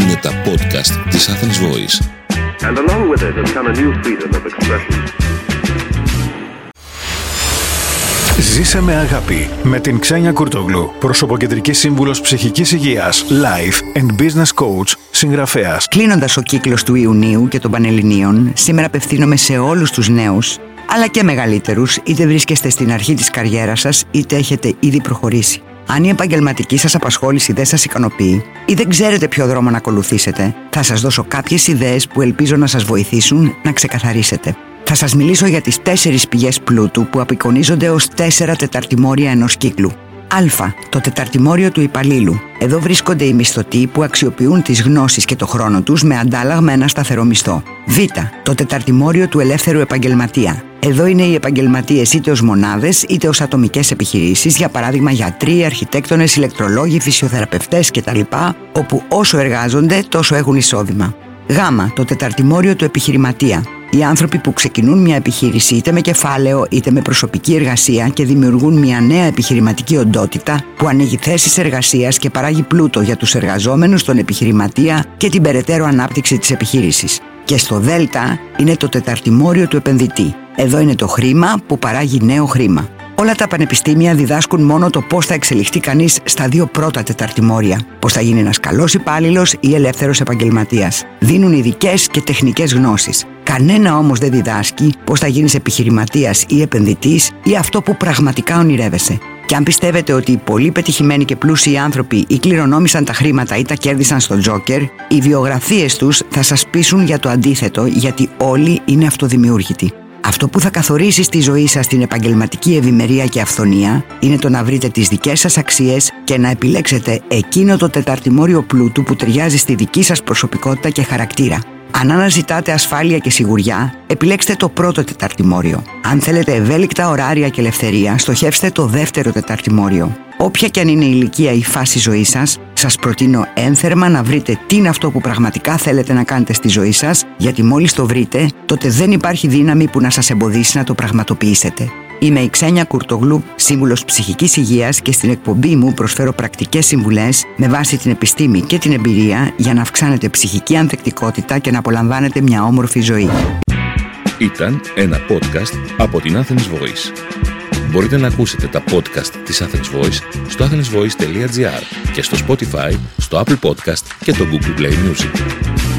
Είναι τα podcast της Athens Voice. And along with it has come a new freedom of expression. Ζήσε με αγάπη με την Ξένια Κουρτογλου, προσωποκεντρικής σύμβουλος ψυχικής υγείας, life and business coach, συγγραφέας. Κλείνοντας ο κύκλος του Ιουνίου και των Πανελληνίων, σήμερα απευθύνομαι σε όλους τους νέους, αλλά και μεγαλύτερους, είτε βρίσκεστε στην αρχή της καριέρας σας, είτε έχετε ήδη προχωρήσει. Αν η επαγγελματική σας απασχόληση δεν σας ικανοποιεί ή δεν ξέρετε ποιο δρόμο να ακολουθήσετε, θα σας δώσω κάποιες ιδέες που ελπίζω να σας βοηθήσουν να ξεκαθαρίσετε. Θα σας μιλήσω για τις τέσσερις πηγές πλούτου που απεικονίζονται ως τέσσερα τεταρτημόρια ενός κύκλου. Α. Το τεταρτημόριο του υπαλλήλου. Εδώ βρίσκονται οι μισθωτοί που αξιοποιούν τις γνώσεις και το χρόνο τους με αντάλλαγμα ένα σταθερό μισθό. Β. Το τεταρτημόριο του ελεύθερου επαγγελματία. Εδώ είναι οι επαγγελματίες είτε ως μονάδες είτε ως ατομικές επιχειρήσεις, για παράδειγμα γιατροί, αρχιτέκτονες, ηλεκτρολόγοι, φυσιοθεραπευτές κτλ. όπου όσο εργάζονται τόσο έχουν εισόδημα. Γ. Το τεταρτημόριο του επιχειρηματία. Οι άνθρωποι που ξεκινούν μια επιχείρηση είτε με κεφάλαιο είτε με προσωπική εργασία και δημιουργούν μια νέα επιχειρηματική οντότητα που ανοίγει θέσεις εργασίας και παράγει πλούτο για τους εργαζόμενους, τον επιχειρηματία και την περαιτέρω ανάπτυξη της επιχείρησης. Και στο ΔΕΛΤΑ είναι το τεταρτημόριο του επενδυτή. Εδώ είναι το χρήμα που παράγει νέο χρήμα. Όλα τα πανεπιστήμια διδάσκουν μόνο το πώς θα εξελιχθεί κανείς στα δύο πρώτα τεταρτημόρια. Πώς θα γίνει ένας καλός υπάλληλος ή ελεύθερος επαγγελματίας. Δίνουν ειδικές και τεχνικές γνώσεις. Κανένα όμως δεν διδάσκει πώς θα γίνεις επιχειρηματίας ή επενδυτής ή αυτό που πραγματικά ονειρεύεσαι. Και αν πιστεύετε ότι οι πολύ πετυχημένοι και πλούσιοι άνθρωποι ή κληρονόμησαν τα χρήματα ή τα κέρδισαν στο τζόκερ, οι βιογραφίες τους θα σας πείσουν για το αντίθετο, γιατί όλοι είναι αυτοδημιούργητοι. Αυτό που θα καθορίσει στη ζωή σας την επαγγελματική ευημερία και αυθονία είναι το να βρείτε τις δικές σας αξίες και να επιλέξετε εκείνο το τεταρτημόριο πλούτου που ταιριάζει στη δική σας προσωπικότητα και χαρακτήρα. Αν αναζητάτε ασφάλεια και σιγουριά, επιλέξτε το πρώτο τεταρτημόριο. Αν θέλετε ευέλικτα ωράρια και ελευθερία, στοχεύστε το δεύτερο τεταρτημόριο. Όποια και αν είναι η ηλικία ή η φάση ζωής σας, σας προτείνω ένθερμα να βρείτε τι είναι αυτό που πραγματικά θέλετε να κάνετε στη ζωή σας, γιατί μόλις το βρείτε, τότε δεν υπάρχει δύναμη που να σας εμποδίσει να το πραγματοποιήσετε. Είμαι η Ξένια Κουρτογλού, σύμβουλος ψυχικής υγείας και στην εκπομπή μου προσφέρω πρακτικές συμβουλές με βάση την επιστήμη και την εμπειρία για να αυξάνετε ψυχική ανθεκτικότητα και να απολαμβάνετε μια όμορφη ζωή. Ήταν ένα podcast από την Athens Voice. Μπορείτε να ακούσετε τα podcast της Athens Voice στο athensvoice.gr και στο Spotify, στο Apple Podcast και το Google Play Music.